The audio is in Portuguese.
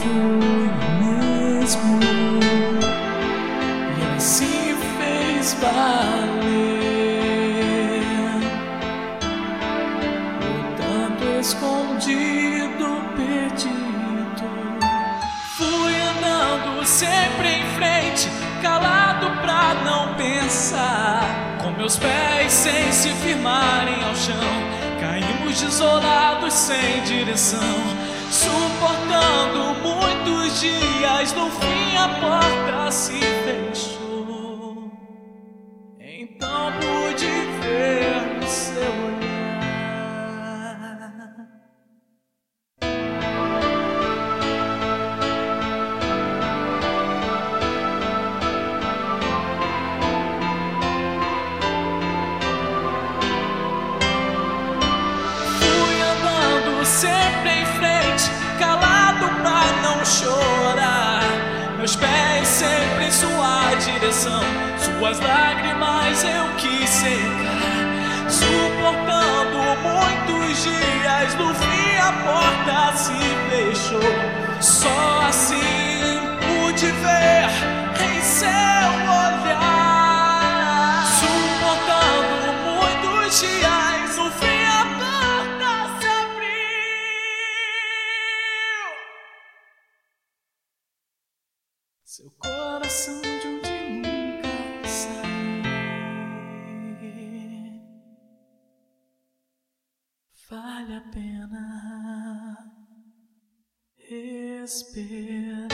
fui o mesmo e assim fez valer o tanto escondido, perdido. Fui andando sempre em frente, calado pra não pensar, com meus pés sem se firmarem ao chão. Caímos desolados sem direção suportando fim, a porta se fechou. Então pude ver no seu olhar. Fui andando sempre sempre em sua direção, suas lágrimas eu quis secar. Suportando muitos dias, no fim a porta se fechou. Só assim Seu coração de onde nunca saiu. Vale a pena esperar.